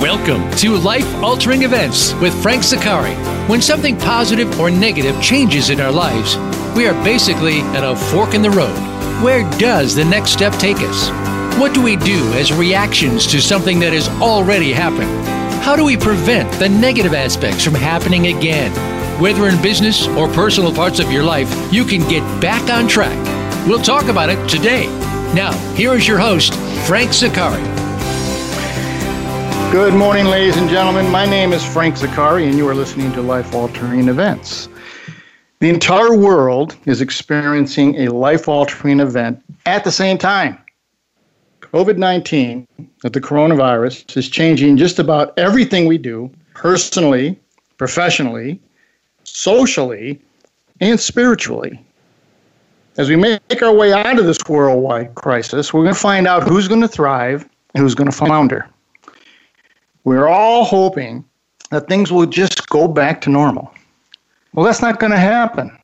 Welcome to Life Altering Events with Frank Zaccari. When something positive or negative changes in our lives, we are basically at a fork in the road. Where does the next step take us? What do we do as reactions to something that has already happened? How do we prevent the negative aspects from happening again? Whether in business or personal parts of your life, you can get back on track. We'll talk about it today. Now, here is your host, Frank Zaccari. Good morning, ladies and gentlemen. My name is Frank Zaccari, and you are listening to Life Altering Events. The entire world is experiencing a life altering event at the same time. COVID 19, that the coronavirus, is changing just about everything we do personally, professionally, socially, and spiritually. As we make our way out of this worldwide crisis, we're going to find out who's going to thrive and who's going to flounder. We're all hoping that things will just go back to normal. Well, that's not going to happen.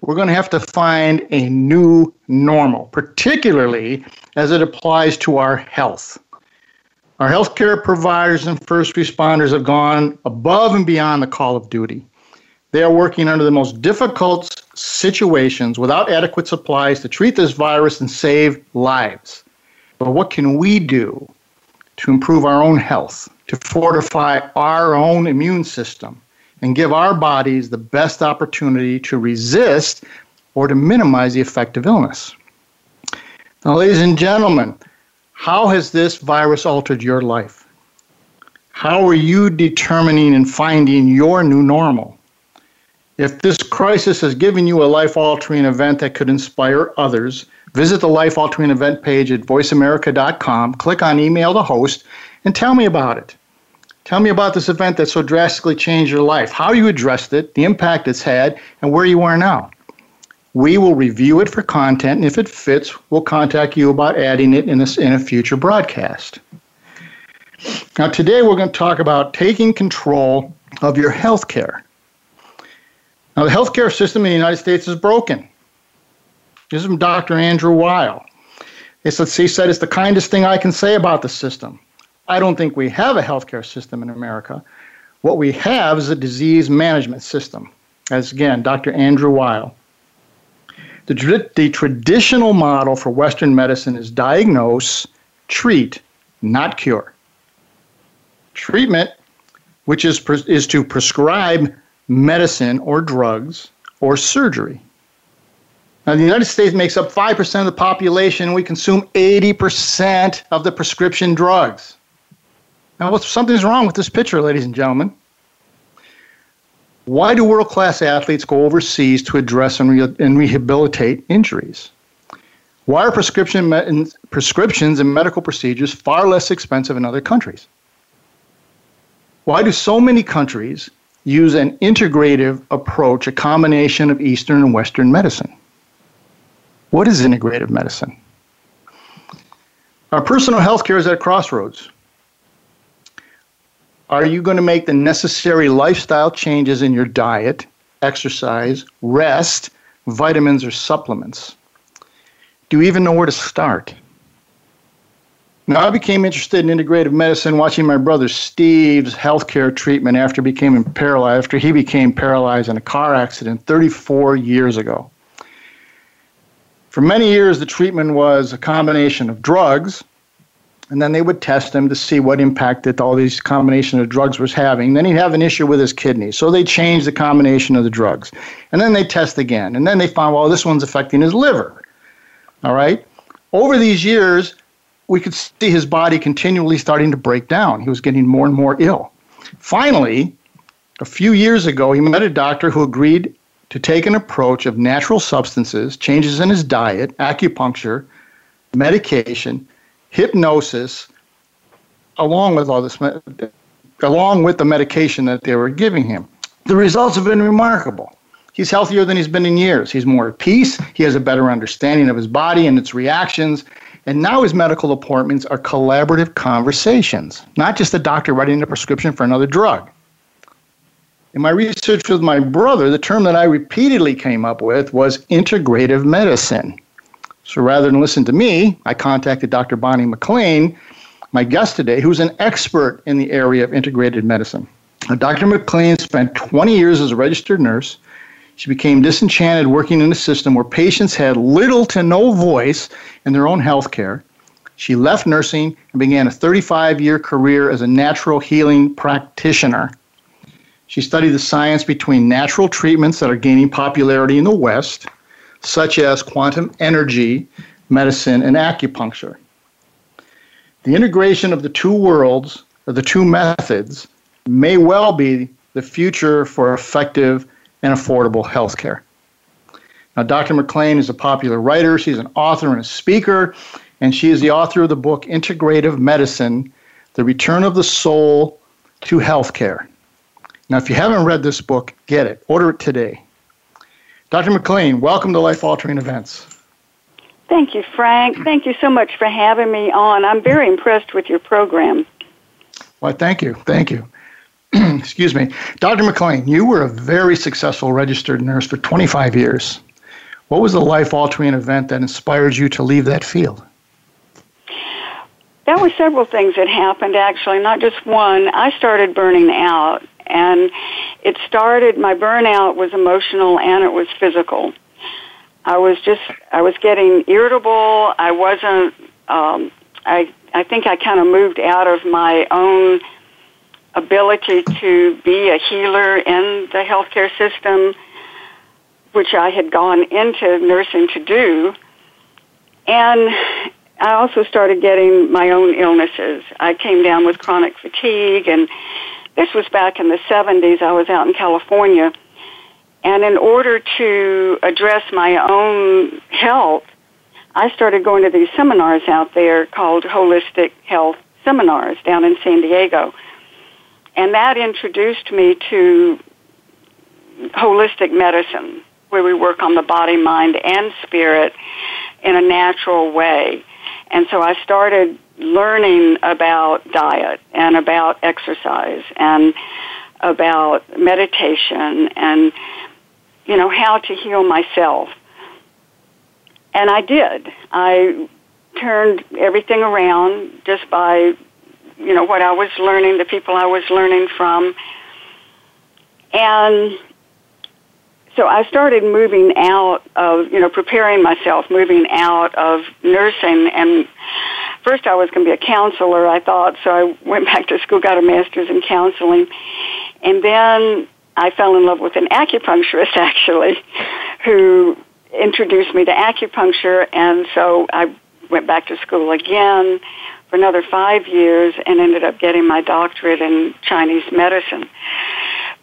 We're going to have to find a new normal, particularly as it applies to our health. Our healthcare providers and first responders have gone above and beyond the call of duty. They are working under the most difficult situations without adequate supplies to treat this virus and save lives. But what can we do to improve our own health, to fortify our own immune system, and give our bodies the best opportunity to resist or to minimize the effect of illness. Now, ladies and gentlemen, how has this virus altered your life? How are you determining and finding your new normal? If this crisis has given you a life altering event that could inspire others, Visit the Life Altering event page at voiceamerica.com, click on email the host, and tell me about it. Tell me about this event that so drastically changed your life, how you addressed it, the impact it's had, and where you are now. We will review it for content, and if it fits, we'll contact you about adding it in a, in a future broadcast. Now, today we're going to talk about taking control of your health care. Now, the healthcare system in the United States is broken. This is from Dr. Andrew Weil. He said, it's the kindest thing I can say about the system. I don't think we have a healthcare system in America. What we have is a disease management system. As again, Dr. Andrew Weil. The, the traditional model for Western medicine is diagnose, treat, not cure. Treatment, which is, is to prescribe medicine or drugs or surgery. Now, the United States makes up 5% of the population, we consume 80% of the prescription drugs. Now, something's wrong with this picture, ladies and gentlemen. Why do world class athletes go overseas to address and, re- and rehabilitate injuries? Why are prescription me- prescriptions and medical procedures far less expensive in other countries? Why do so many countries use an integrative approach, a combination of Eastern and Western medicine? What is integrative medicine? Our personal health care is at a crossroads. Are you going to make the necessary lifestyle changes in your diet, exercise, rest, vitamins, or supplements? Do you even know where to start? Now, I became interested in integrative medicine watching my brother Steve's healthcare treatment after becoming paralyzed, after he became paralyzed in a car accident 34 years ago. For many years, the treatment was a combination of drugs, and then they would test him to see what impact that all these combination of drugs was having. Then he'd have an issue with his kidney, so they changed the combination of the drugs, and then they test again, and then they found well this one's affecting his liver. All right, over these years, we could see his body continually starting to break down. He was getting more and more ill. Finally, a few years ago, he met a doctor who agreed to take an approach of natural substances, changes in his diet, acupuncture, medication, hypnosis, along with all this, along with the medication that they were giving him. The results have been remarkable. He's healthier than he's been in years. He's more at peace. He has a better understanding of his body and its reactions. And now his medical appointments are collaborative conversations, not just the doctor writing a prescription for another drug. In my research with my brother, the term that I repeatedly came up with was integrative medicine. So rather than listen to me, I contacted Dr. Bonnie McLean, my guest today, who's an expert in the area of integrated medicine. Now, Dr. McLean spent 20 years as a registered nurse. She became disenchanted working in a system where patients had little to no voice in their own health care. She left nursing and began a 35 year career as a natural healing practitioner. She studied the science between natural treatments that are gaining popularity in the West, such as quantum energy, medicine, and acupuncture. The integration of the two worlds, or the two methods, may well be the future for effective and affordable healthcare. Now, Dr. McLean is a popular writer, she's an author and a speaker, and she is the author of the book Integrative Medicine The Return of the Soul to Healthcare. Now, if you haven't read this book, get it. Order it today. Dr. McLean, welcome to Life Altering Events. Thank you, Frank. Thank you so much for having me on. I'm very impressed with your program. Well, thank you. Thank you. Excuse me. Dr. McLean, you were a very successful registered nurse for 25 years. What was the life altering event that inspired you to leave that field? There were several things that happened, actually, not just one. I started burning out, and it started, my burnout was emotional and it was physical. I was just, I was getting irritable. I wasn't, um, I, I think I kind of moved out of my own ability to be a healer in the healthcare system, which I had gone into nursing to do. And I also started getting my own illnesses. I came down with chronic fatigue, and this was back in the 70s. I was out in California. And in order to address my own health, I started going to these seminars out there called Holistic Health Seminars down in San Diego. And that introduced me to holistic medicine, where we work on the body, mind, and spirit in a natural way. And so I started learning about diet and about exercise and about meditation and, you know, how to heal myself. And I did. I turned everything around just by, you know, what I was learning, the people I was learning from. And so I started moving out of, you know, preparing myself, moving out of nursing. And first I was going to be a counselor, I thought. So I went back to school, got a master's in counseling. And then I fell in love with an acupuncturist, actually, who introduced me to acupuncture. And so I went back to school again for another five years and ended up getting my doctorate in Chinese medicine.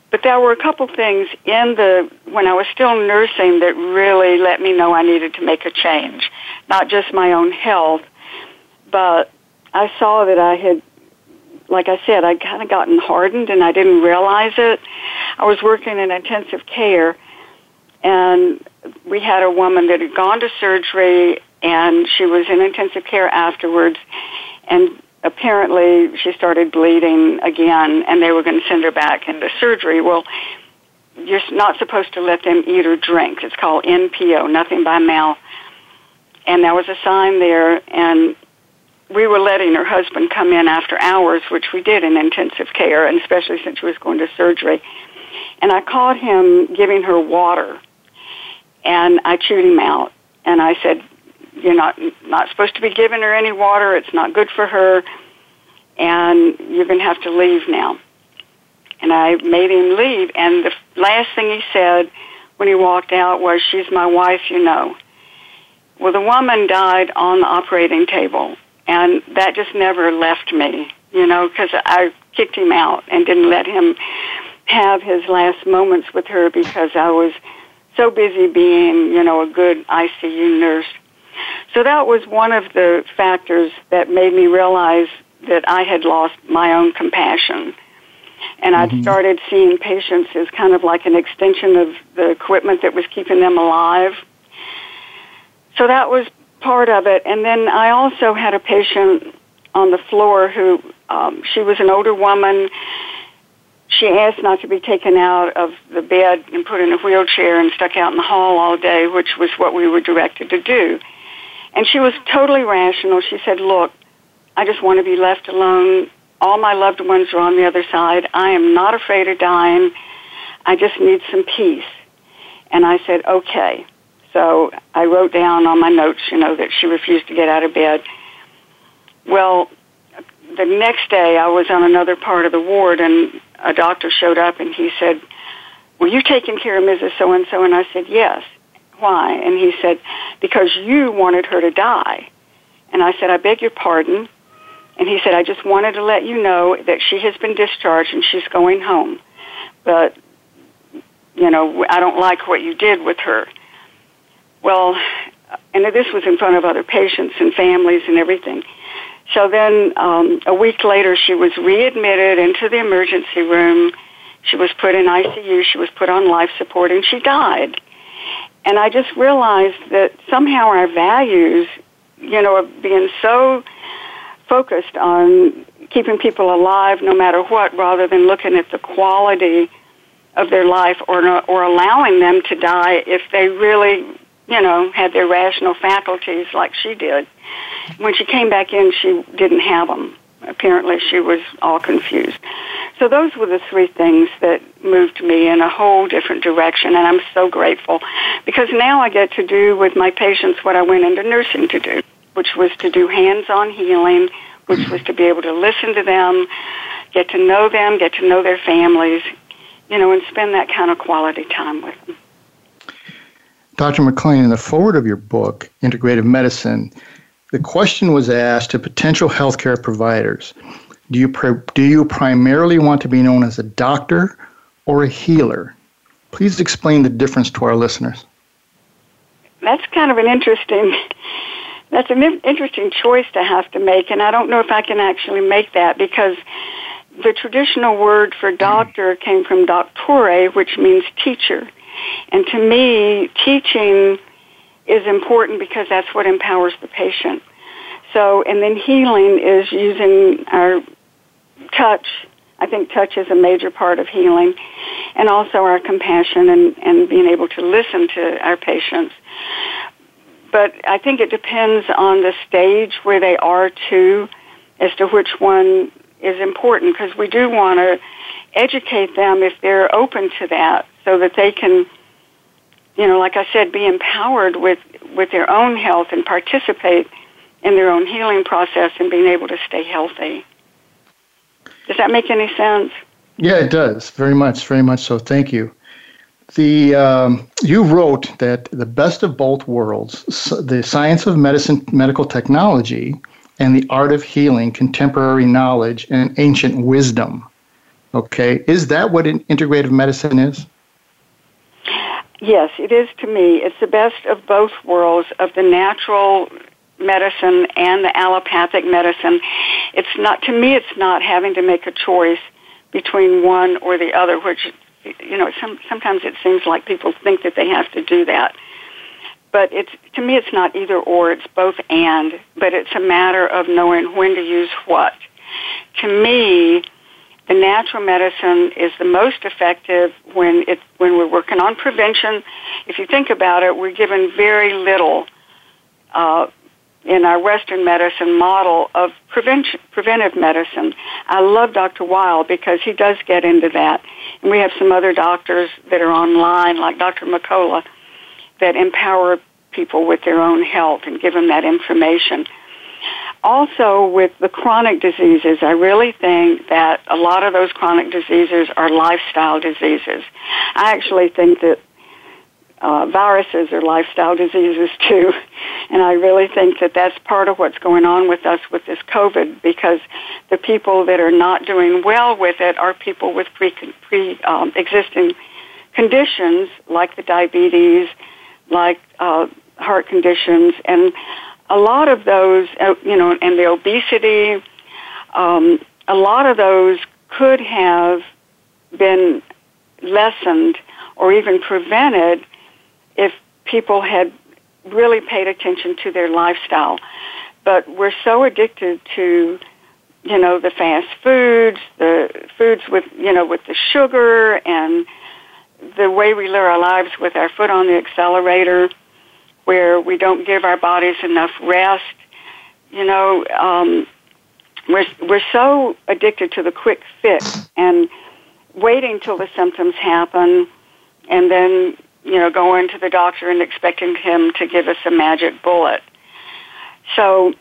But there were a couple things in the when I was still nursing that really let me know I needed to make a change, not just my own health, but I saw that I had like I said, I'd kind of gotten hardened and I didn't realize it. I was working in intensive care and we had a woman that had gone to surgery and she was in intensive care afterwards and apparently she started bleeding again and they were going to send her back into surgery. Well, you're not supposed to let them eat or drink. It's called NPO, nothing by mouth. And there was a sign there and we were letting her husband come in after hours, which we did in intensive care, and especially since she was going to surgery. And I caught him giving her water, and I chewed him out. And I said, you're not not supposed to be giving her any water. It's not good for her, and you're going to have to leave now. And I made him leave. And the last thing he said when he walked out was, "She's my wife, you know." Well, the woman died on the operating table, and that just never left me, you know, because I kicked him out and didn't let him have his last moments with her because I was so busy being, you know, a good ICU nurse so that was one of the factors that made me realize that I had lost my own compassion. And mm-hmm. I'd started seeing patients as kind of like an extension of the equipment that was keeping them alive. So that was part of it. And then I also had a patient on the floor who, um, she was an older woman. She asked not to be taken out of the bed and put in a wheelchair and stuck out in the hall all day, which was what we were directed to do. And she was totally rational. She said, Look, I just want to be left alone. All my loved ones are on the other side. I am not afraid of dying. I just need some peace. And I said, okay. So I wrote down on my notes, you know, that she refused to get out of bed. Well, the next day I was on another part of the ward and a doctor showed up and he said, were you taking care of Mrs. So-and-so? And I said, yes. Why? And he said, because you wanted her to die. And I said, I beg your pardon. And he said, I just wanted to let you know that she has been discharged and she's going home. But, you know, I don't like what you did with her. Well, and this was in front of other patients and families and everything. So then um, a week later, she was readmitted into the emergency room. She was put in ICU. She was put on life support, and she died. And I just realized that somehow our values, you know, of being so focused on keeping people alive no matter what, rather than looking at the quality of their life or or allowing them to die if they really, you know, had their rational faculties like she did. When she came back in, she didn't have them. Apparently, she was all confused. So those were the three things that moved me in a whole different direction, and I'm so grateful because now I get to do with my patients what I went into nursing to do, which was to do hands-on healing, which was to be able to listen to them, get to know them, get to know their families, you know, and spend that kind of quality time with them. Dr. McLean, in the forward of your book, Integrative Medicine, the question was asked to potential healthcare providers do you, do you primarily want to be known as a doctor or a healer? Please explain the difference to our listeners. That's kind of an interesting that's an interesting choice to have to make and I don't know if I can actually make that because the traditional word for doctor came from doctore which means teacher. And to me, teaching is important because that's what empowers the patient. So, and then healing is using our touch. I think touch is a major part of healing, and also our compassion and, and being able to listen to our patients. But I think it depends on the stage where they are too, as to which one is important, because we do want to educate them if they're open to that, so that they can you know, like I said, be empowered with, with their own health and participate in their own healing process and being able to stay healthy. Does that make any sense? Yeah, it does. Very much, very much so. Thank you. The um, you wrote that the best of both worlds, the science of medicine, medical technology, and the art of healing, contemporary knowledge, and ancient wisdom. Okay, is that what integrative medicine is? Yes, it is to me. It's the best of both worlds of the natural medicine and the allopathic medicine. It's not to me it's not having to make a choice between one or the other, which you know, some, sometimes it seems like people think that they have to do that. But it's to me it's not either or, it's both and, but it's a matter of knowing when to use what. To me, the natural medicine is the most effective when it when we're working on prevention. If you think about it, we're given very little uh, in our Western medicine model of prevention, preventive medicine. I love Dr. Weil because he does get into that, and we have some other doctors that are online, like Dr. McCullough, that empower people with their own health and give them that information also with the chronic diseases, I really think that a lot of those chronic diseases are lifestyle diseases. I actually think that uh, viruses are lifestyle diseases too, and I really think that that's part of what's going on with us with this COVID because the people that are not doing well with it are people with pre, pre um, existing conditions like the diabetes, like uh, heart conditions, and a lot of those, uh, you know, and the obesity, um, a lot of those could have been lessened or even prevented if people had really paid attention to their lifestyle. But we're so addicted to, you know, the fast foods, the foods with, you know, with the sugar and the way we live our lives with our foot on the accelerator where we don't give our bodies enough rest. You know, um, we're we're so addicted to the quick fix and waiting till the symptoms happen, and then you know going to the doctor and expecting him to give us a magic bullet. So,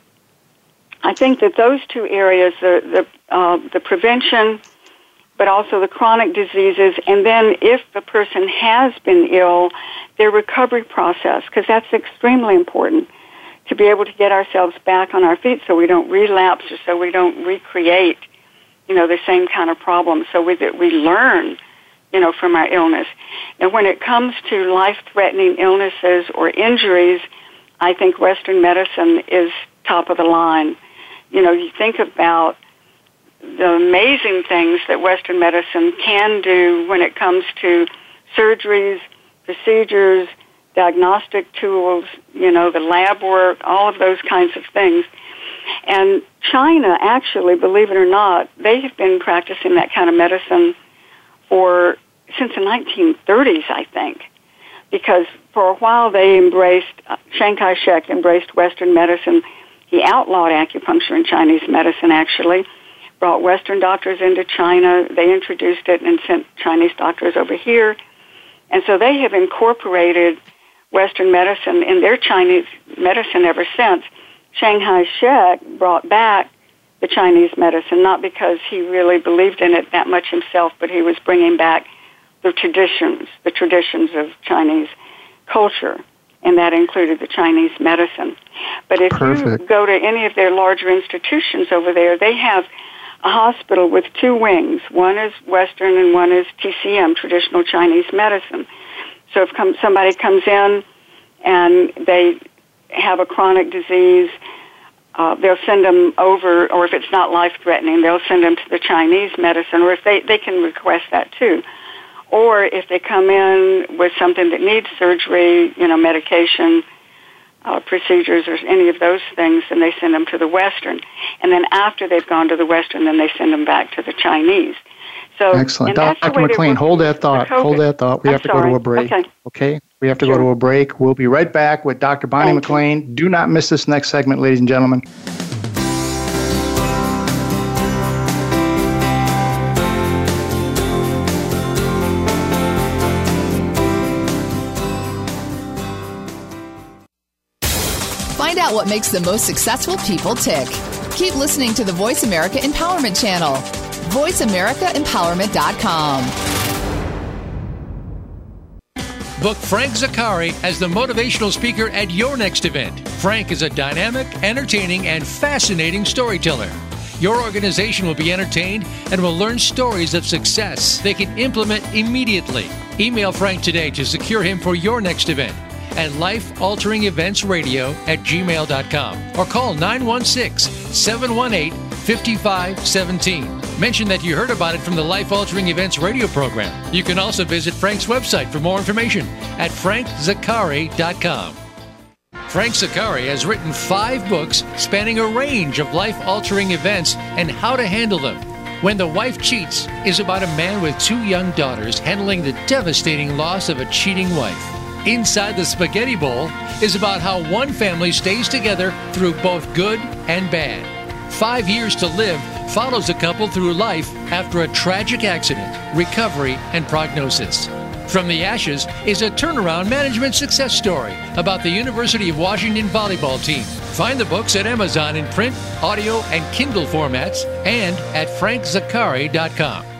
I think that those two areas, the the uh, the prevention, but also the chronic diseases, and then if the person has been ill, their recovery process, because that's extremely important to be able to get ourselves back on our feet so we don't relapse or so we don't recreate, you know, the same kind of problems. So we, we learn, you know, from our illness. And when it comes to life-threatening illnesses or injuries, I think Western medicine is top of the line. You know, you think about the amazing things that Western medicine can do when it comes to surgeries, procedures, diagnostic tools, you know, the lab work, all of those kinds of things. And China, actually, believe it or not, they have been practicing that kind of medicine for since the 1930s, I think, because for a while they embraced uh, Chiang Kai-shek embraced Western medicine. He outlawed acupuncture in Chinese medicine, actually, brought Western doctors into China. They introduced it and sent Chinese doctors over here. And so they have incorporated Western medicine in their Chinese medicine ever since. Chiang Kai-shek brought back the Chinese medicine, not because he really believed in it that much himself, but he was bringing back the traditions, the traditions of Chinese culture, and that included the Chinese medicine. But if Perfect. you go to any of their larger institutions over there, they have a hospital with two wings. One is Western and one is TCM, traditional Chinese medicine. So if come, somebody comes in and they have a chronic disease, uh, they'll send them over, or if it's not life threatening, they'll send them to the Chinese medicine, or if they, they can request that too. Or if they come in with something that needs surgery, you know, medication, uh, procedures, or any of those things, and they send them to the Western. And then after they've gone to the Western, then they send them back to the Chinese. So excellent, Dr. McLean. Hold that thought. Hold that thought. We I'm have to sorry. go to a break. Okay. okay? We have to sure. go to a break. We'll be right back with Dr. Bonnie Thank McLean. You. Do not miss this next segment, ladies and gentlemen. Find out what makes the most successful people tick. Keep listening to the Voice America Empowerment Channel VoiceAmericaEmpowerment.com. Book Frank Zaccari as the motivational speaker at your next event. Frank is a dynamic, entertaining, and fascinating storyteller. Your organization will be entertained and will learn stories of success they can implement immediately. Email Frank today to secure him for your next event at lifealteringeventsradio at gmail.com or call 916 718 5517. Mention that you heard about it from the Life Altering Events radio program. You can also visit Frank's website for more information at frankzaccari.com. Frank Zaccari has written five books spanning a range of life altering events and how to handle them. When the Wife Cheats is about a man with two young daughters handling the devastating loss of a cheating wife. Inside the Spaghetti Bowl is about how one family stays together through both good and bad. Five Years to Live follows a couple through life after a tragic accident, recovery, and prognosis. From the Ashes is a turnaround management success story about the University of Washington volleyball team. Find the books at Amazon in print, audio, and Kindle formats and at frankzaccari.com.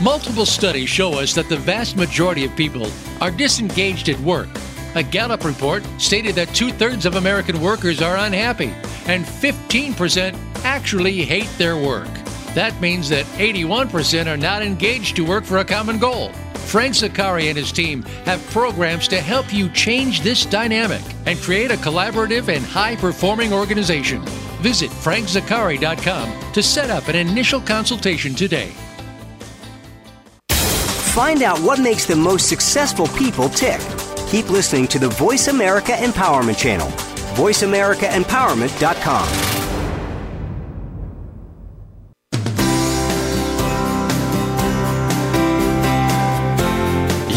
Multiple studies show us that the vast majority of people are disengaged at work. A Gallup report stated that two thirds of American workers are unhappy and 15% actually hate their work. That means that 81% are not engaged to work for a common goal. Frank Zaccari and his team have programs to help you change this dynamic and create a collaborative and high performing organization. Visit frankzaccari.com to set up an initial consultation today. Find out what makes the most successful people tick. Keep listening to the Voice America Empowerment Channel VoiceAmericaEmpowerment.com.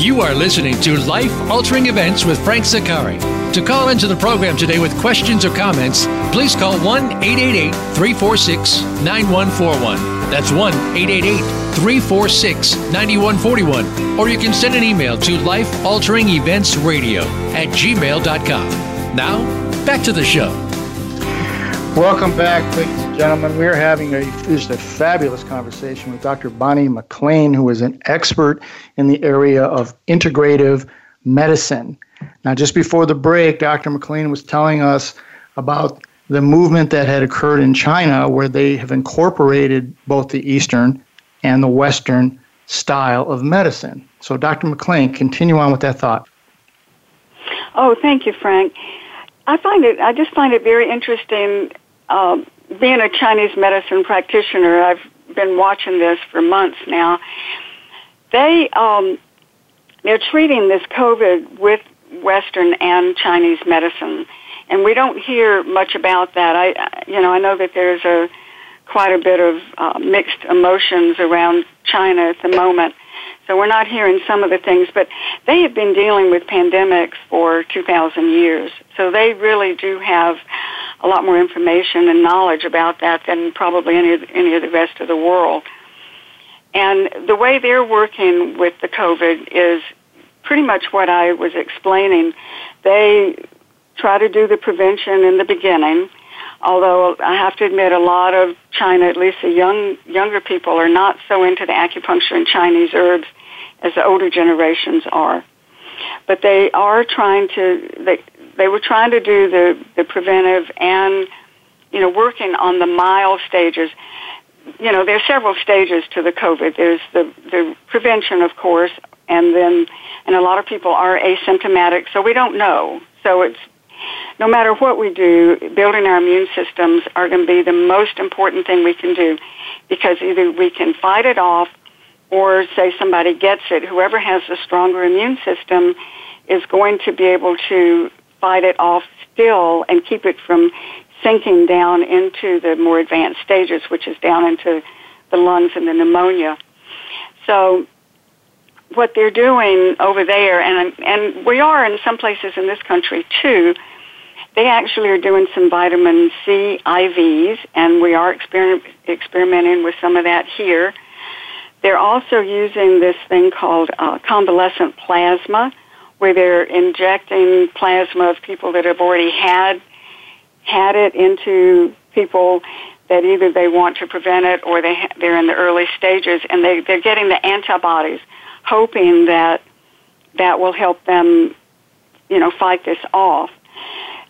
You are listening to Life Altering Events with Frank Zaccari. To call into the program today with questions or comments, please call 1 888 346 9141. That's 1 888 346 9141. Or you can send an email to lifealteringeventsradio at gmail.com. Now, back to the show. Welcome back, ladies and gentlemen. We're having a just a fabulous conversation with Dr. Bonnie McLean, who is an expert in the area of integrative medicine. Now, just before the break, Dr. McLean was telling us about the movement that had occurred in China where they have incorporated both the Eastern and the Western style of medicine. So, Dr. McLean, continue on with that thought. Oh, thank you, Frank. I find it, I just find it very interesting. Uh, being a Chinese medicine practitioner, I've been watching this for months now. They, um, they're treating this COVID with Western and Chinese medicine, and we don't hear much about that. I, you know, I know that there's a quite a bit of uh, mixed emotions around China at the moment. So we're not hearing some of the things, but they have been dealing with pandemics for 2,000 years. So they really do have a lot more information and knowledge about that than probably any of, any of the rest of the world. And the way they're working with the COVID is pretty much what I was explaining. They try to do the prevention in the beginning, although I have to admit a lot of China, at least the young younger people, are not so into the acupuncture and Chinese herbs as the older generations are. But they are trying to they they were trying to do the the preventive and you know working on the mild stages. You know, there are several stages to the COVID. There's the the prevention, of course, and then and a lot of people are asymptomatic, so we don't know. So it's no matter what we do, building our immune systems are going to be the most important thing we can do because either we can fight it off or say somebody gets it. Whoever has the stronger immune system is going to be able to fight it off still and keep it from sinking down into the more advanced stages, which is down into the lungs and the pneumonia. So what they're doing over there, and and we are in some places in this country too. They actually are doing some vitamin C IVs, and we are exper- experimenting with some of that here. They're also using this thing called uh, convalescent plasma, where they're injecting plasma of people that have already had had it into people that either they want to prevent it or they they're in the early stages, and they they're getting the antibodies hoping that that will help them, you know, fight this off.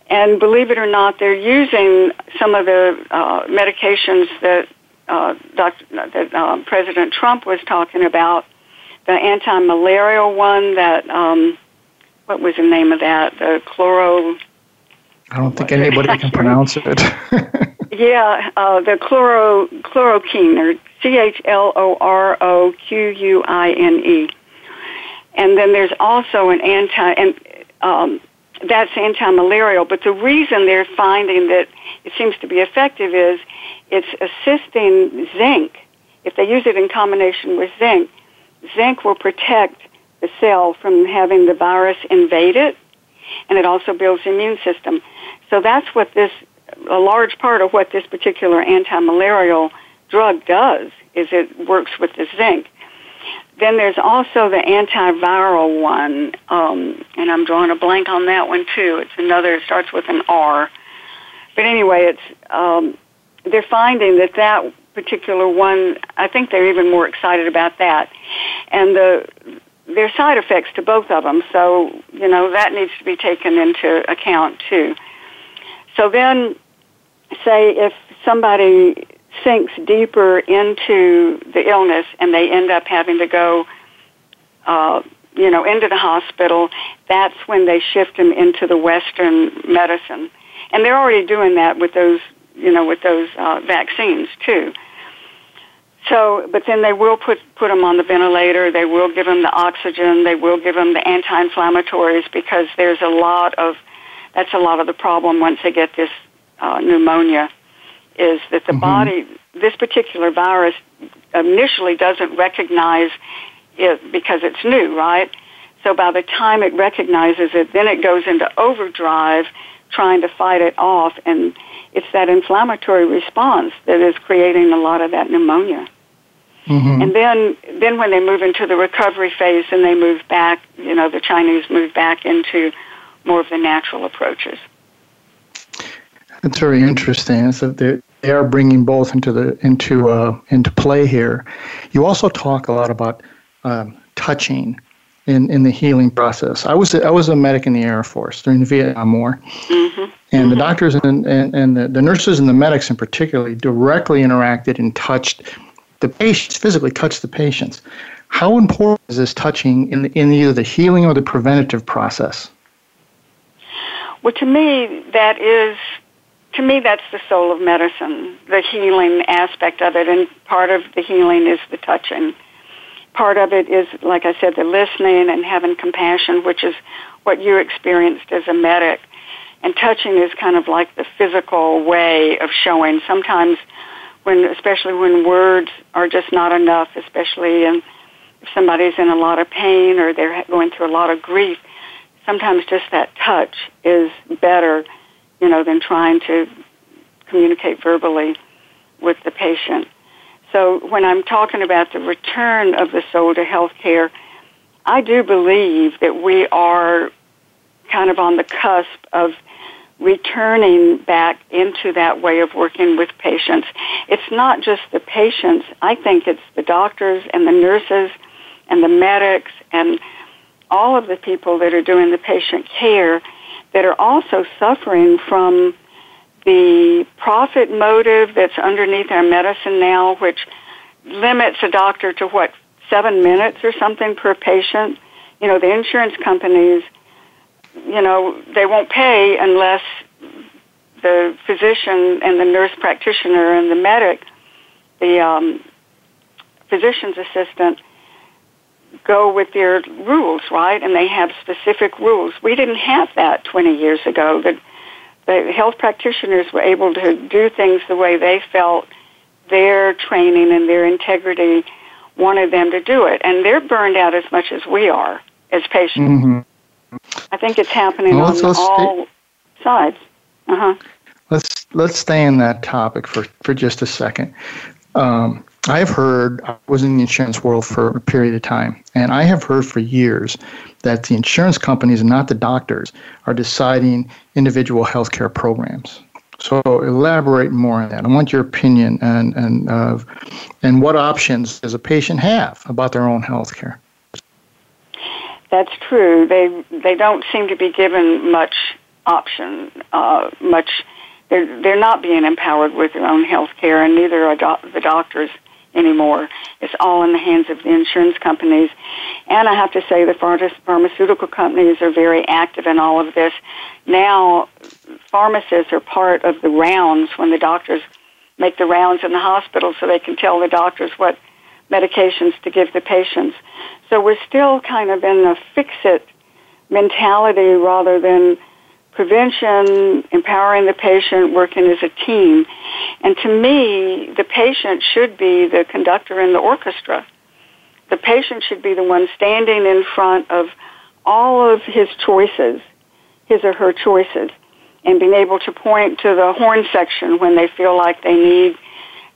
And believe it or not, they're using some of the uh, medications that uh, Dr. that uh, President Trump was talking about. The anti-malarial one that um, what was the name of that? The chloro. I don't think anybody can pronounce it. yeah, uh, the chloro chloroquine or C H L O R O Q U I N E. And then there's also an anti and um, that's anti-malarial. But the reason they're finding that it seems to be effective is it's assisting zinc. If they use it in combination with zinc, zinc will protect the cell from having the virus invade it, and it also builds the immune system. So that's what this, a large part of what this particular anti-malarial drug does is it works with the zinc. Then there's also the antiviral one, um, and I'm drawing a blank on that one too. It's another. It starts with an R. But anyway, it's um, they're finding that that particular one. I think they're even more excited about that, and the there's side effects to both of them. So you know that needs to be taken into account too. So then, say if somebody sinks deeper into the illness and they end up having to go, uh, you know, into the hospital, that's when they shift them into the Western medicine. And they're already doing that with those, you know, with those uh, vaccines too. So, but then they will put put them on the ventilator. They will give them the oxygen. They will give them the anti-inflammatories because there's a lot of that's a lot of the problem once they get this uh, pneumonia is that the mm-hmm. body, this particular virus, initially doesn't recognize it because it's new, right? So by the time it recognizes it, then it goes into overdrive trying to fight it off. And it's that inflammatory response that is creating a lot of that pneumonia. Mm-hmm. And then, then when they move into the recovery phase and they move back, you know, the Chinese move back into more of the natural approaches. That's very interesting. So they, they are bringing both into the into uh, into play here. You also talk a lot about um, touching in, in the healing process. I was I was a medic in the Air Force during the Vietnam War, mm-hmm. and mm-hmm. the doctors and and, and the, the nurses and the medics in particular directly interacted and touched the patients physically touched the patients. How important is this touching in, in either the healing or the preventative process? Well, to me, that is to me, that's the soul of medicine, the healing aspect of it. And part of the healing is the touching. Part of it is, like I said, the listening and having compassion, which is what you experienced as a medic. And touching is kind of like the physical way of showing. Sometimes, when, especially when words are just not enough, especially in, if somebody's in a lot of pain or they're going through a lot of grief, sometimes just that touch is better you know, than trying to communicate verbally with the patient. So when I'm talking about the return of the soul to healthcare, I do believe that we are kind of on the cusp of returning back into that way of working with patients. It's not just the patients. I think it's the doctors and the nurses and the medics and all of the people that are doing the patient care that are also suffering from the profit motive that's underneath our medicine now, which limits a doctor to what, seven minutes or something per patient. You know, the insurance companies, you know, they won't pay unless the physician and the nurse practitioner and the medic, the um, physician's assistant, go with their rules, right? And they have specific rules. We didn't have that 20 years ago. The, the health practitioners were able to do things the way they felt their training and their integrity wanted them to do it. And they're burned out as much as we are as patients. Mm-hmm. I think it's happening well, on all stay, sides. Uh-huh. Let's let's stay in that topic for, for just a second. Um, I have heard, I was in the insurance world for a period of time, and I have heard for years that the insurance companies not the doctors are deciding individual healthcare programs. So elaborate more on that. I want your opinion and and uh, and what options does a patient have about their own health care. That's true. They they don't seem to be given much option, uh, much. They're they're not being empowered with their own health care, and neither are the doctors anymore. It's all in the hands of the insurance companies. And I have to say the pharmaceutical companies are very active in all of this. Now, pharmacists are part of the rounds when the doctors make the rounds in the hospital so they can tell the doctors what medications to give the patients. So we're still kind of in a fix-it mentality rather than prevention, empowering the patient, working as a team. And to me, the patient should be the conductor in the orchestra. The patient should be the one standing in front of all of his choices, his or her choices, and being able to point to the horn section when they feel like they need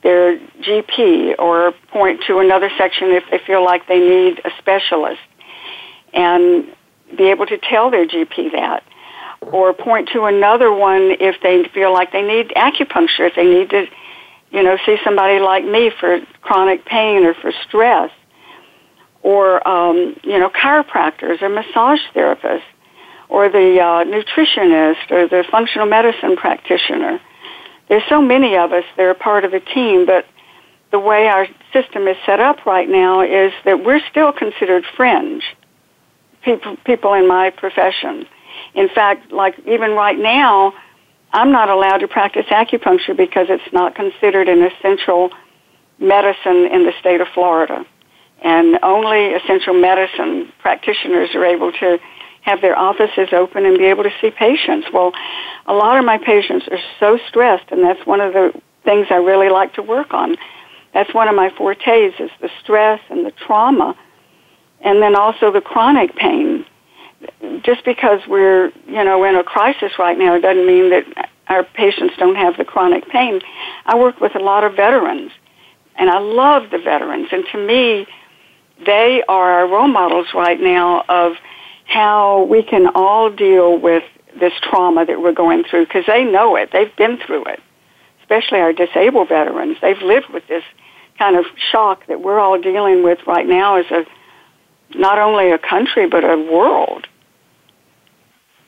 their GP or point to another section if they feel like they need a specialist and be able to tell their GP that or point to another one if they feel like they need acupuncture, if they need to, you know, see somebody like me for chronic pain or for stress, or, um, you know, chiropractors or massage therapists, or the uh, nutritionist or the functional medicine practitioner. There's so many of us that are part of a team, but the way our system is set up right now is that we're still considered fringe people people in my profession in fact, like even right now, I'm not allowed to practice acupuncture because it's not considered an essential medicine in the state of Florida. And only essential medicine practitioners are able to have their offices open and be able to see patients. Well, a lot of my patients are so stressed, and that's one of the things I really like to work on. That's one of my fortes is the stress and the trauma and then also the chronic pain. Just because we're, you know, in a crisis right now doesn't mean that our patients don't have the chronic pain. I work with a lot of veterans, and I love the veterans. And to me, they are our role models right now of how we can all deal with this trauma that we're going through because they know it. They've been through it, especially our disabled veterans. They've lived with this kind of shock that we're all dealing with right now as a not only a country but a world.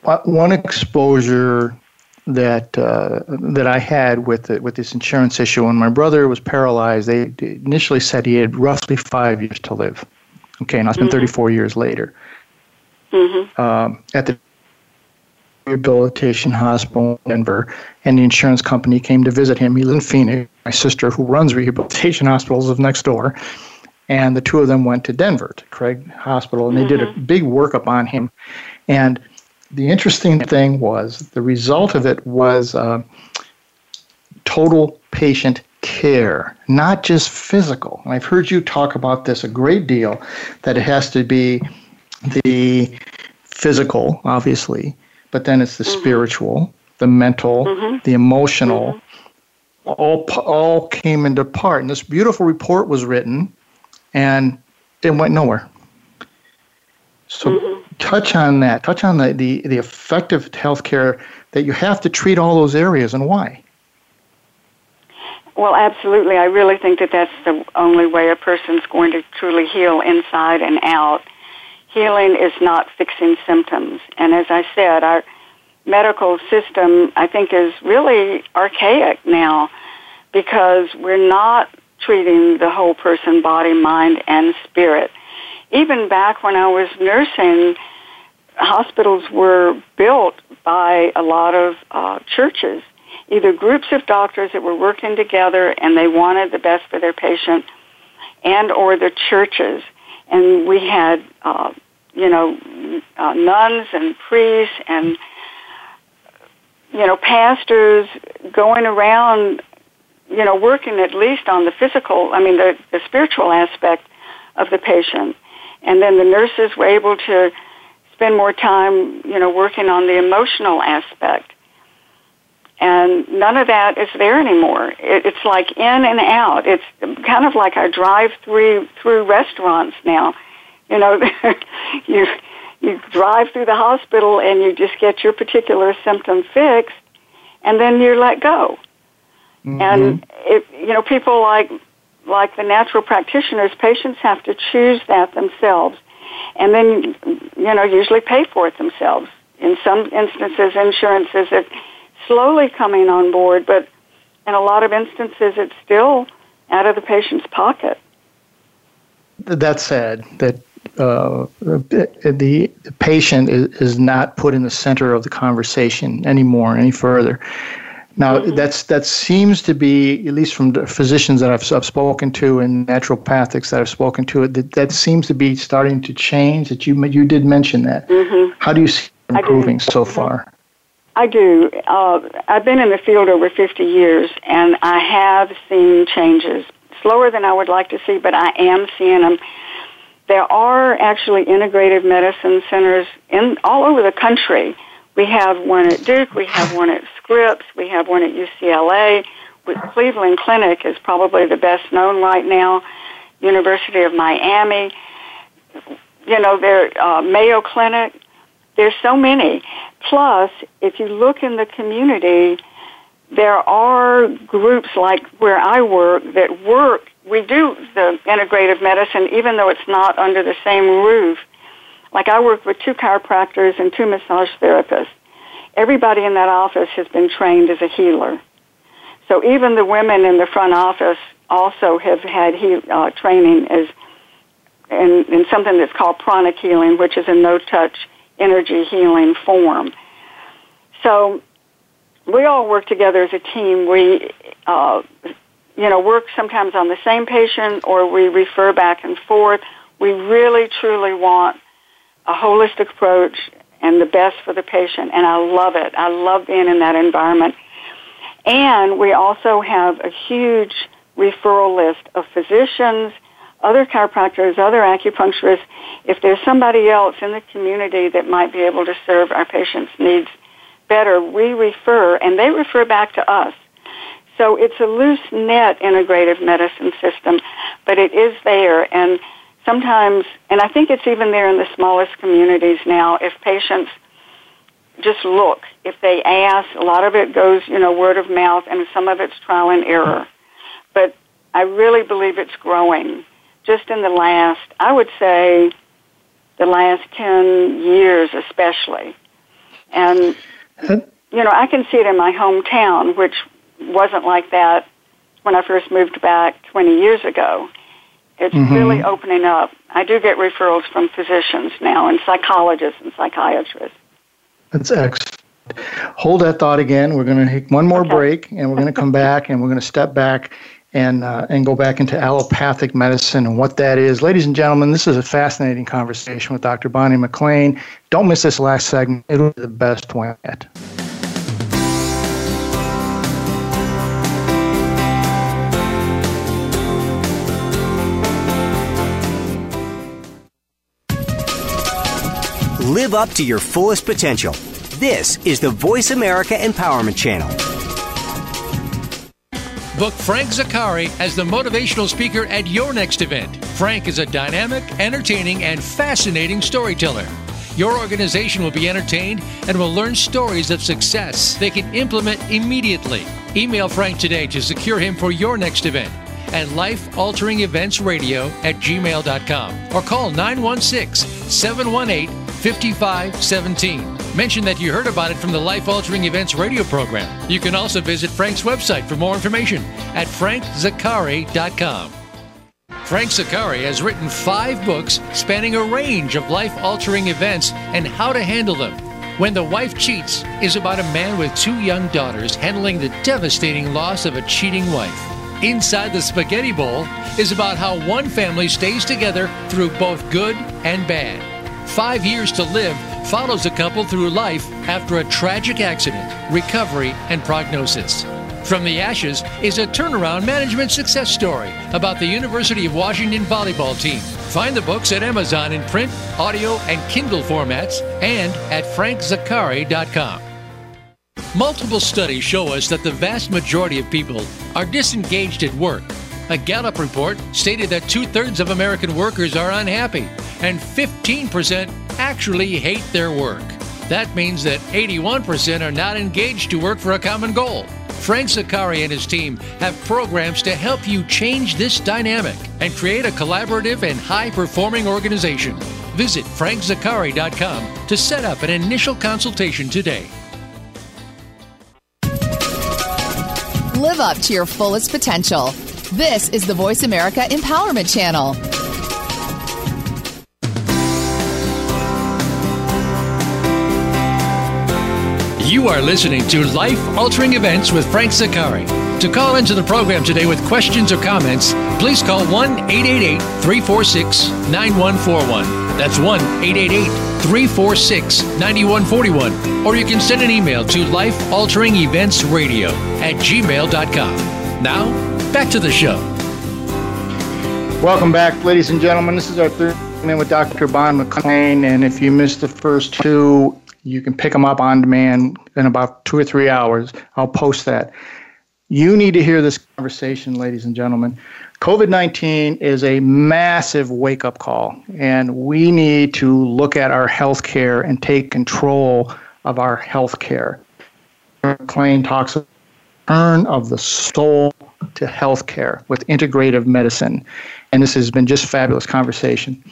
One exposure that uh, that I had with the, with this insurance issue when my brother was paralyzed, they initially said he had roughly five years to live. Okay, now it's been mm-hmm. 34 years later. Mm-hmm. Um, at the rehabilitation hospital in Denver, and the insurance company came to visit him. He lives in Phoenix. My sister, who runs rehabilitation hospitals, is next door. And the two of them went to Denver, to Craig Hospital, and mm-hmm. they did a mm-hmm. big workup on him. And the interesting thing was the result of it was uh, total patient care, not just physical. And I've heard you talk about this a great deal, that it has to be the physical, obviously, but then it's the mm-hmm. spiritual, the mental, mm-hmm. the emotional, mm-hmm. all all came into part. And this beautiful report was written, and it went nowhere. So mm-hmm. Touch on that. Touch on the, the, the effective healthcare that you have to treat all those areas and why. Well, absolutely. I really think that that's the only way a person's going to truly heal inside and out healing is not fixing symptoms. And as I said, our medical system, I think, is really archaic now because we're not treating the whole person, body, mind, and spirit. Even back when I was nursing, hospitals were built by a lot of uh, churches, either groups of doctors that were working together and they wanted the best for their patient, and or the churches. And we had uh, you know, uh, nuns and priests and, you know, pastors going around, you know, working at least on the physical, I mean, the, the spiritual aspect of the patient. And then the nurses were able to spend more time, you know, working on the emotional aspect. And none of that is there anymore. It, it's like in and out. It's kind of like our drive-through through restaurants now you know, you you drive through the hospital and you just get your particular symptom fixed, and then you're let go. Mm-hmm. And if you know people like like the natural practitioners, patients have to choose that themselves, and then you know usually pay for it themselves. In some instances, insurance is slowly coming on board, but in a lot of instances, it's still out of the patient's pocket. That said, that uh, the, the patient is, is not put in the center of the conversation anymore, any further. Now, that's that seems to be, at least from the physicians that I've, I've spoken to and naturopathics that I've spoken to, that, that seems to be starting to change. That you you did mention that. Mm-hmm. How do you see it improving so mm-hmm. far? I do. Uh, I've been in the field over 50 years, and I have seen changes. Slower than I would like to see, but I am seeing them there are actually integrative medicine centers in all over the country. We have one at Duke, we have one at Scripps, we have one at UCLA. With Cleveland Clinic is probably the best known right now. University of Miami, you know, there uh, Mayo Clinic. There's so many. Plus, if you look in the community, there are groups like where I work that work we do the integrative medicine even though it's not under the same roof. Like I work with two chiropractors and two massage therapists. Everybody in that office has been trained as a healer. So even the women in the front office also have had he, uh, training as in, in something that's called pranic healing, which is a no-touch energy healing form. So we all work together as a team. We uh, you know, work sometimes on the same patient or we refer back and forth. We really, truly want a holistic approach and the best for the patient, and I love it. I love being in that environment. And we also have a huge referral list of physicians, other chiropractors, other acupuncturists, if there's somebody else in the community that might be able to serve our patients' needs better, we refer and they refer back to us. So it's a loose net integrative medicine system, but it is there and sometimes, and I think it's even there in the smallest communities now, if patients just look, if they ask, a lot of it goes, you know, word of mouth and some of it's trial and error. But I really believe it's growing just in the last, I would say, the last 10 years especially. And, you know, I can see it in my hometown, which wasn't like that when I first moved back 20 years ago. It's mm-hmm. really opening up. I do get referrals from physicians now and psychologists and psychiatrists. That's excellent. Hold that thought again. We're going to take one more okay. break and we're going to come back and we're going to step back and uh, and go back into allopathic medicine and what that is. Ladies and gentlemen, this is a fascinating conversation with Dr. Bonnie McLean. Don't miss this last segment. It'll be the best one yet. Live up to your fullest potential. This is the Voice America Empowerment Channel. Book Frank Zaccari as the motivational speaker at your next event. Frank is a dynamic, entertaining, and fascinating storyteller. Your organization will be entertained and will learn stories of success they can implement immediately. Email Frank today to secure him for your next event at lifealteringeventsradio at gmail.com or call 916 718 5517. Mention that you heard about it from the Life Altering Events radio program. You can also visit Frank's website for more information at frankzaccari.com. Frank Zaccari has written five books spanning a range of life altering events and how to handle them. When the Wife Cheats is about a man with two young daughters handling the devastating loss of a cheating wife. Inside the Spaghetti Bowl is about how one family stays together through both good and bad. Five Years to Live follows a couple through life after a tragic accident, recovery, and prognosis. From the Ashes is a turnaround management success story about the University of Washington volleyball team. Find the books at Amazon in print, audio, and Kindle formats and at frankzaccari.com. Multiple studies show us that the vast majority of people are disengaged at work a Gallup report stated that two thirds of American workers are unhappy and 15% actually hate their work. That means that 81% are not engaged to work for a common goal. Frank Zaccari and his team have programs to help you change this dynamic and create a collaborative and high performing organization. Visit frankzaccari.com to set up an initial consultation today. Live up to your fullest potential. This is the Voice America Empowerment Channel. You are listening to Life Altering Events with Frank Zaccari. To call into the program today with questions or comments, please call 1 888 346 9141. That's 1 888 346 9141. Or you can send an email to lifealteringeventsradio at gmail.com. Now, Back to the show. Welcome back, ladies and gentlemen. This is our third segment with Dr. Bon McLean, and if you missed the first two, you can pick them up on demand in about two or three hours. I'll post that. You need to hear this conversation, ladies and gentlemen. COVID 19 is a massive wake up call, and we need to look at our health care and take control of our health care. McLean talks about turn of the soul to healthcare with integrative medicine. And this has been just fabulous conversation.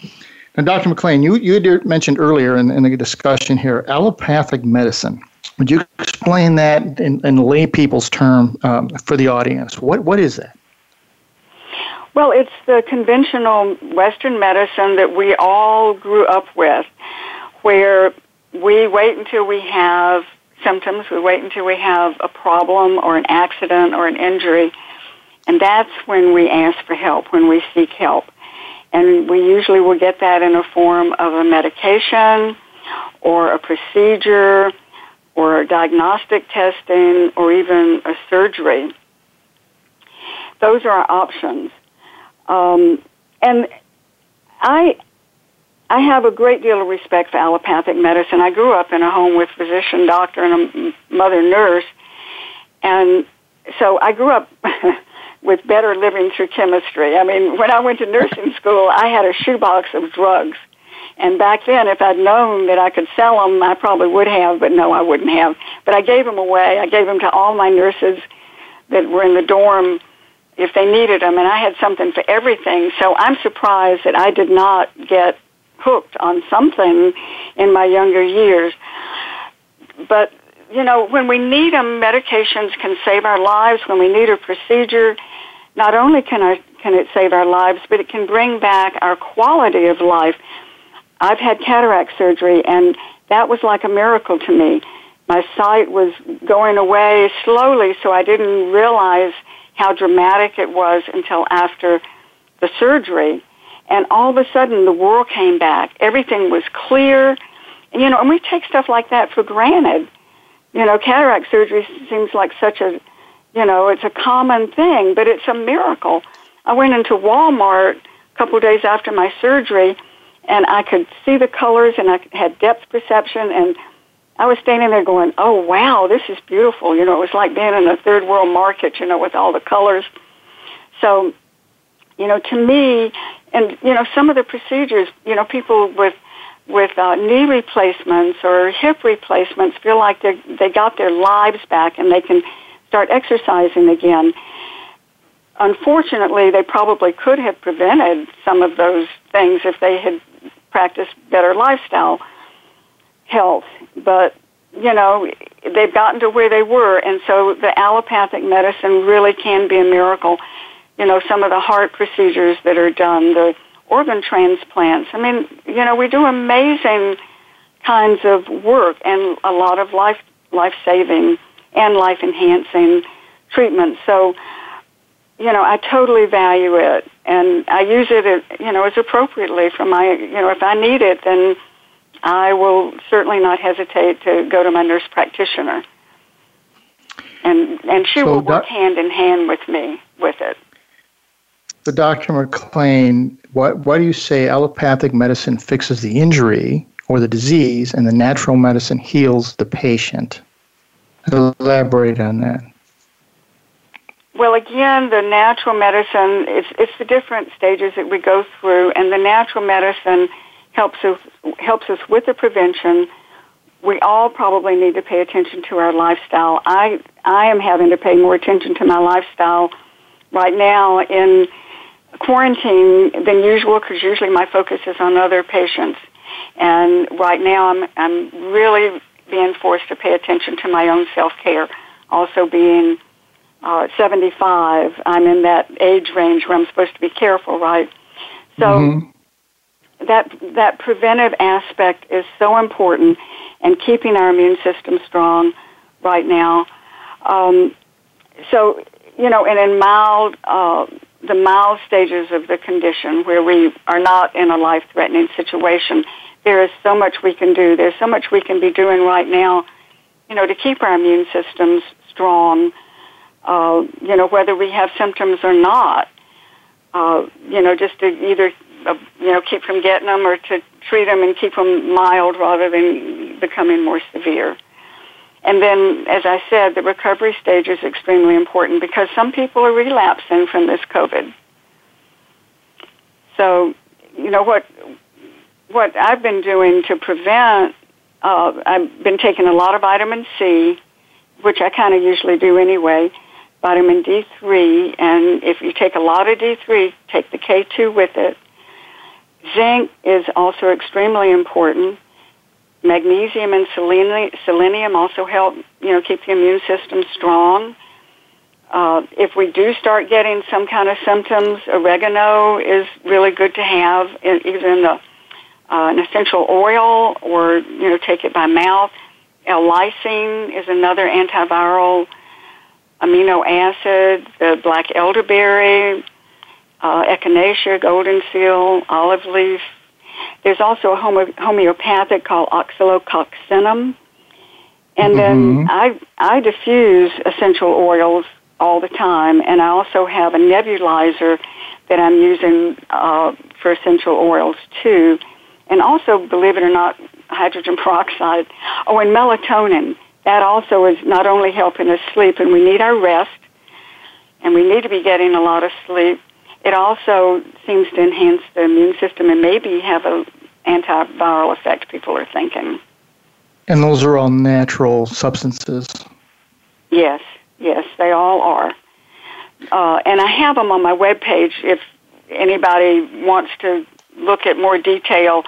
Now, Dr. McLean, you, you mentioned earlier in, in the discussion here allopathic medicine. Would you explain that in, in lay people's term um, for the audience? What, what is that? Well, it's the conventional Western medicine that we all grew up with, where we wait until we have symptoms, we wait until we have a problem or an accident or an injury, and that's when we ask for help, when we seek help. And we usually will get that in a form of a medication or a procedure or a diagnostic testing or even a surgery. Those are our options. Um, and I I have a great deal of respect for allopathic medicine. I grew up in a home with physician, doctor, and a mother nurse, and so I grew up with better living through chemistry. I mean, when I went to nursing school, I had a shoebox of drugs. And back then, if I'd known that I could sell them, I probably would have, but no, I wouldn't have. But I gave them away. I gave them to all my nurses that were in the dorm if they needed them, and I had something for everything. So I'm surprised that I did not get hooked on something in my younger years. But, you know, when we need them, medications can save our lives. When we need a procedure, not only can, our, can it save our lives, but it can bring back our quality of life. I've had cataract surgery, and that was like a miracle to me. My sight was going away slowly, so I didn't realize how dramatic it was until after the surgery. And all of a sudden, the world came back. Everything was clear. And, you know, and we take stuff like that for granted. You know, cataract surgery seems like such a, you know, it's a common thing, but it's a miracle. I went into Walmart a couple of days after my surgery, and I could see the colors, and I had depth perception, and I was standing there going, "Oh wow, this is beautiful." You know, it was like being in a third world market, you know, with all the colors. So, you know, to me, and you know some of the procedures you know people with with uh, knee replacements or hip replacements feel like they they got their lives back and they can start exercising again. Unfortunately they probably could have prevented some of those things if they had practiced better lifestyle health. But you know they've gotten to where they were and so the allopathic medicine really can be a miracle. You know, some of the heart procedures that are done, the organ transplants. I mean, you know, we do amazing kinds of work and a lot of life life saving and life enhancing treatments. So, you know, I totally value it and I use it, you know, as appropriately for my, you know, if I need it, then I will certainly not hesitate to go to my nurse practitioner. And and she so will work hand in hand with me with it. So, Dr. McLean, what, why do you say allopathic medicine fixes the injury or the disease and the natural medicine heals the patient? Elaborate on that. Well, again, the natural medicine, it's, it's the different stages that we go through, and the natural medicine helps us, helps us with the prevention. We all probably need to pay attention to our lifestyle. I, I am having to pay more attention to my lifestyle right now in quarantine than usual because usually my focus is on other patients. And right now I'm, I'm really being forced to pay attention to my own self-care. Also being uh, 75, I'm in that age range where I'm supposed to be careful, right? So mm-hmm. that, that preventive aspect is so important and keeping our immune system strong right now. Um, so, you know, and in mild, uh, the mild stages of the condition where we are not in a life threatening situation, there is so much we can do. There's so much we can be doing right now, you know, to keep our immune systems strong, uh, you know, whether we have symptoms or not. Uh, you know, just to either, uh, you know, keep from getting them or to treat them and keep them mild rather than becoming more severe. And then, as I said, the recovery stage is extremely important because some people are relapsing from this COVID. So, you know what what I've been doing to prevent. Uh, I've been taking a lot of vitamin C, which I kind of usually do anyway. Vitamin D3, and if you take a lot of D3, take the K2 with it. Zinc is also extremely important Magnesium and selenium also help, you know, keep the immune system strong. Uh, if we do start getting some kind of symptoms, oregano is really good to have, either in the, uh, an essential oil or you know take it by mouth. L-lysine is another antiviral amino acid. The black elderberry, uh, echinacea, golden seal, olive leaf, there's also a homo- homeopathic called oscillococcinum. And mm-hmm. then I, I diffuse essential oils all the time, and I also have a nebulizer that I'm using uh, for essential oils too. And also, believe it or not, hydrogen peroxide. Oh, and melatonin. That also is not only helping us sleep, and we need our rest, and we need to be getting a lot of sleep. It also seems to enhance the immune system and maybe have an antiviral effect, people are thinking. And those are all natural substances. Yes, yes, they all are. Uh, and I have them on my webpage if anybody wants to look at more detail.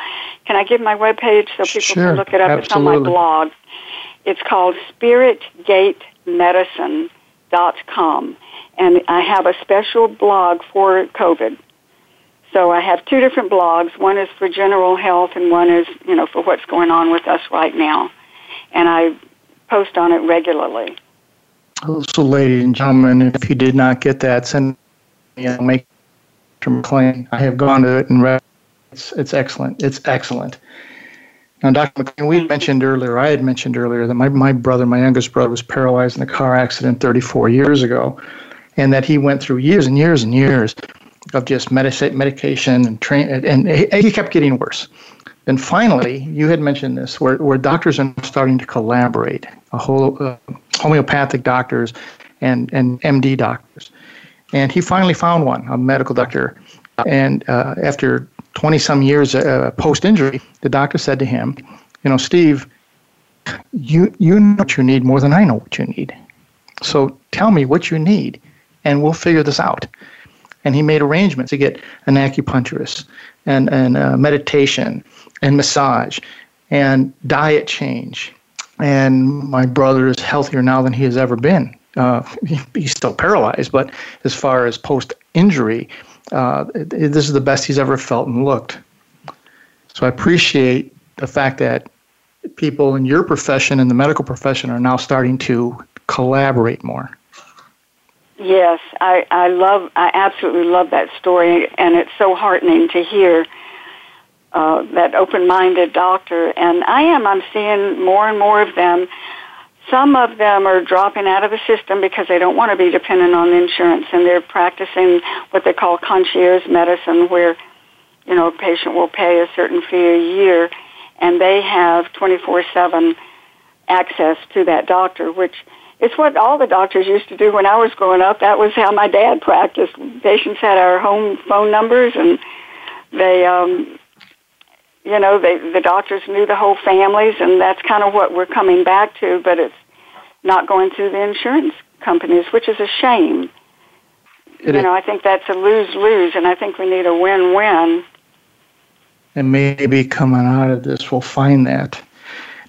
Can I give my webpage so people sure, can look it up? Absolutely. It's on my blog. It's called spiritgatemedicine.com. And I have a special blog for COVID. So I have two different blogs. One is for general health and one is, you know, for what's going on with us right now. And I post on it regularly. So, ladies and gentlemen, if you did not get that, send me a make McLean. I have gone to it and read. It's it's excellent. It's excellent. Now, Dr. McLean, we mentioned earlier, I had mentioned earlier that my, my brother, my youngest brother, was paralyzed in a car accident 34 years ago, and that he went through years and years and years of just medic- medication and train, and he kept getting worse. And finally, you had mentioned this, where, where doctors are starting to collaborate, a whole uh, homeopathic doctors and, and MD doctors. And he finally found one, a medical doctor. And uh, after 20 some years uh, post injury, the doctor said to him, You know, Steve, you, you know what you need more than I know what you need. So tell me what you need, and we'll figure this out. And he made arrangements to get an acupuncturist and, and uh, meditation and massage and diet change. And my brother is healthier now than he has ever been. Uh, he's still paralyzed, but as far as post injury, uh, this is the best he's ever felt and looked. So I appreciate the fact that people in your profession and the medical profession are now starting to collaborate more. Yes, I, I love, I absolutely love that story, and it's so heartening to hear uh, that open-minded doctor. And I am, I'm seeing more and more of them. Some of them are dropping out of the system because they don't want to be dependent on insurance, and they're practicing what they call concierge medicine, where you know a patient will pay a certain fee a year, and they have 24/7 access to that doctor, which it's what all the doctors used to do when I was growing up. That was how my dad practiced. Patients had our home phone numbers, and they, um, you know, they the doctors knew the whole families, and that's kind of what we're coming back to. But it's not going through the insurance companies, which is a shame. It you know, I think that's a lose lose, and I think we need a win win. And maybe coming out of this, we'll find that.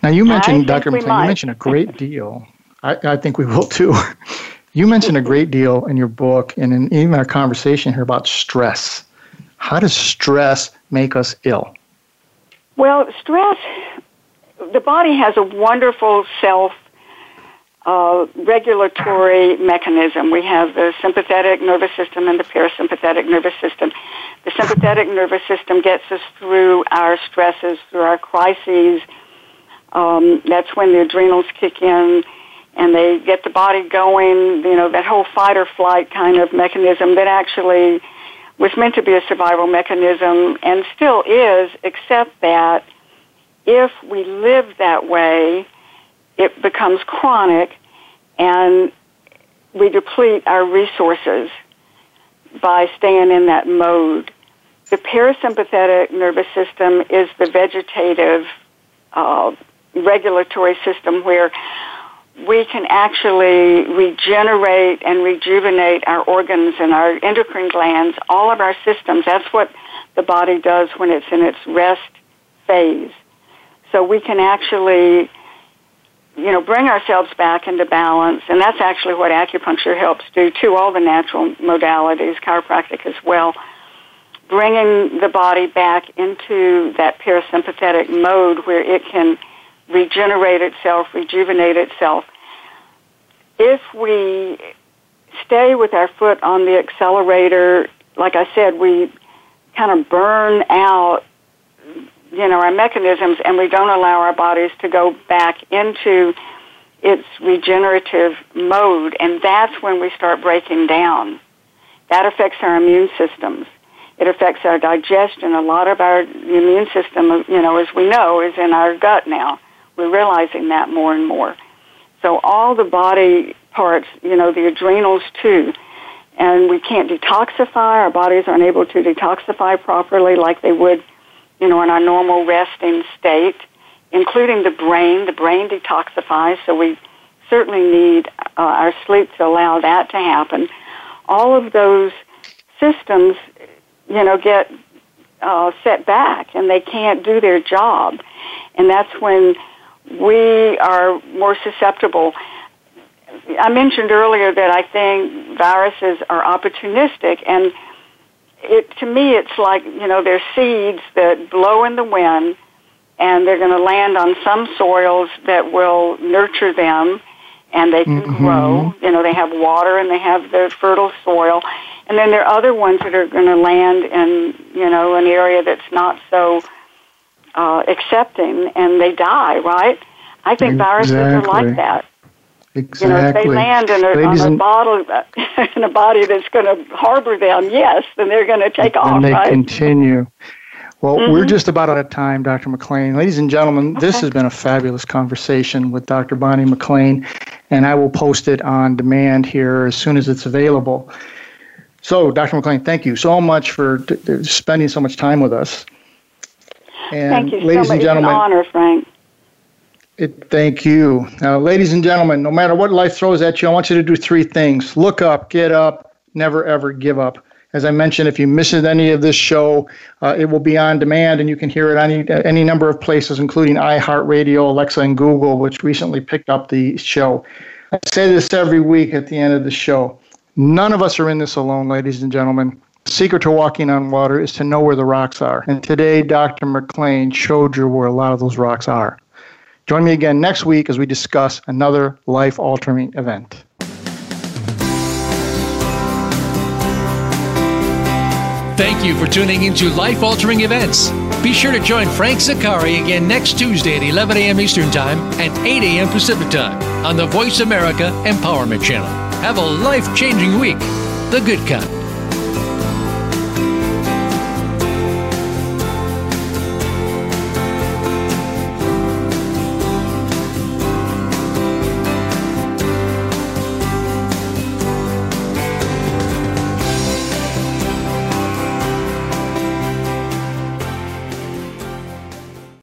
Now, you mentioned, Dr. McLean, you mentioned a great deal I, I think we will too. you mentioned a great deal in your book and in even our conversation here about stress. How does stress make us ill? Well, stress, the body has a wonderful self uh, regulatory mechanism. We have the sympathetic nervous system and the parasympathetic nervous system. The sympathetic nervous system gets us through our stresses, through our crises. Um, that's when the adrenals kick in and they get the body going, you know, that whole fight or flight kind of mechanism that actually was meant to be a survival mechanism and still is, except that if we live that way, it becomes chronic and we deplete our resources by staying in that mode. The parasympathetic nervous system is the vegetative uh, regulatory system where we can actually regenerate and rejuvenate our organs and our endocrine glands, all of our systems. That's what the body does when it's in its rest phase. So we can actually, you know, bring ourselves back into balance, and that's actually what acupuncture helps do too, all the natural modalities, chiropractic as well. Bringing the body back into that parasympathetic mode where it can regenerate itself, rejuvenate itself. If we stay with our foot on the accelerator, like I said, we kind of burn out, you know, our mechanisms and we don't allow our bodies to go back into its regenerative mode. And that's when we start breaking down. that affects our immune systems. It affects our digestion. A lot of our immune system, you know, as we know, is in our gut now. We're realizing that more and more. So all the body parts, you know, the adrenals too, and we can't detoxify. Our bodies aren't able to detoxify properly like they would, you know, in our normal resting state, including the brain. The brain detoxifies, so we certainly need uh, our sleep to allow that to happen. All of those systems, you know, get uh, set back and they can't do their job. And that's when we are more susceptible. I mentioned earlier that I think viruses are opportunistic and it to me it's like, you know, they're seeds that blow in the wind and they're going to land on some soils that will nurture them and they can mm-hmm. grow. You know, they have water and they have the fertile soil. And then there are other ones that are going to land in, you know, an area that's not so uh, accepting and they die, right? I think viruses are like that. Exactly. You know, if they land in a, on a bottle in a body that's going to harbor them, yes, then they're going to take off. And they right? continue. Well, mm-hmm. we're just about out of time, Dr. McLean. Ladies and gentlemen, okay. this has been a fabulous conversation with Dr. Bonnie McLean, and I will post it on demand here as soon as it's available. So, Dr. McLean, thank you so much for t- spending so much time with us. And thank you ladies so much. And gentlemen, it's an honor, Frank. It, thank you. Now, ladies and gentlemen, no matter what life throws at you, I want you to do three things look up, get up, never ever give up. As I mentioned, if you miss any of this show, uh, it will be on demand and you can hear it on any, any number of places, including iHeartRadio, Alexa, and Google, which recently picked up the show. I say this every week at the end of the show. None of us are in this alone, ladies and gentlemen. The secret to walking on water is to know where the rocks are. And today, Dr. McLean showed you where a lot of those rocks are. Join me again next week as we discuss another life altering event. Thank you for tuning into Life Altering Events. Be sure to join Frank Zaccari again next Tuesday at 11 a.m. Eastern Time and 8 a.m. Pacific Time on the Voice America Empowerment Channel. Have a life changing week, the good kind.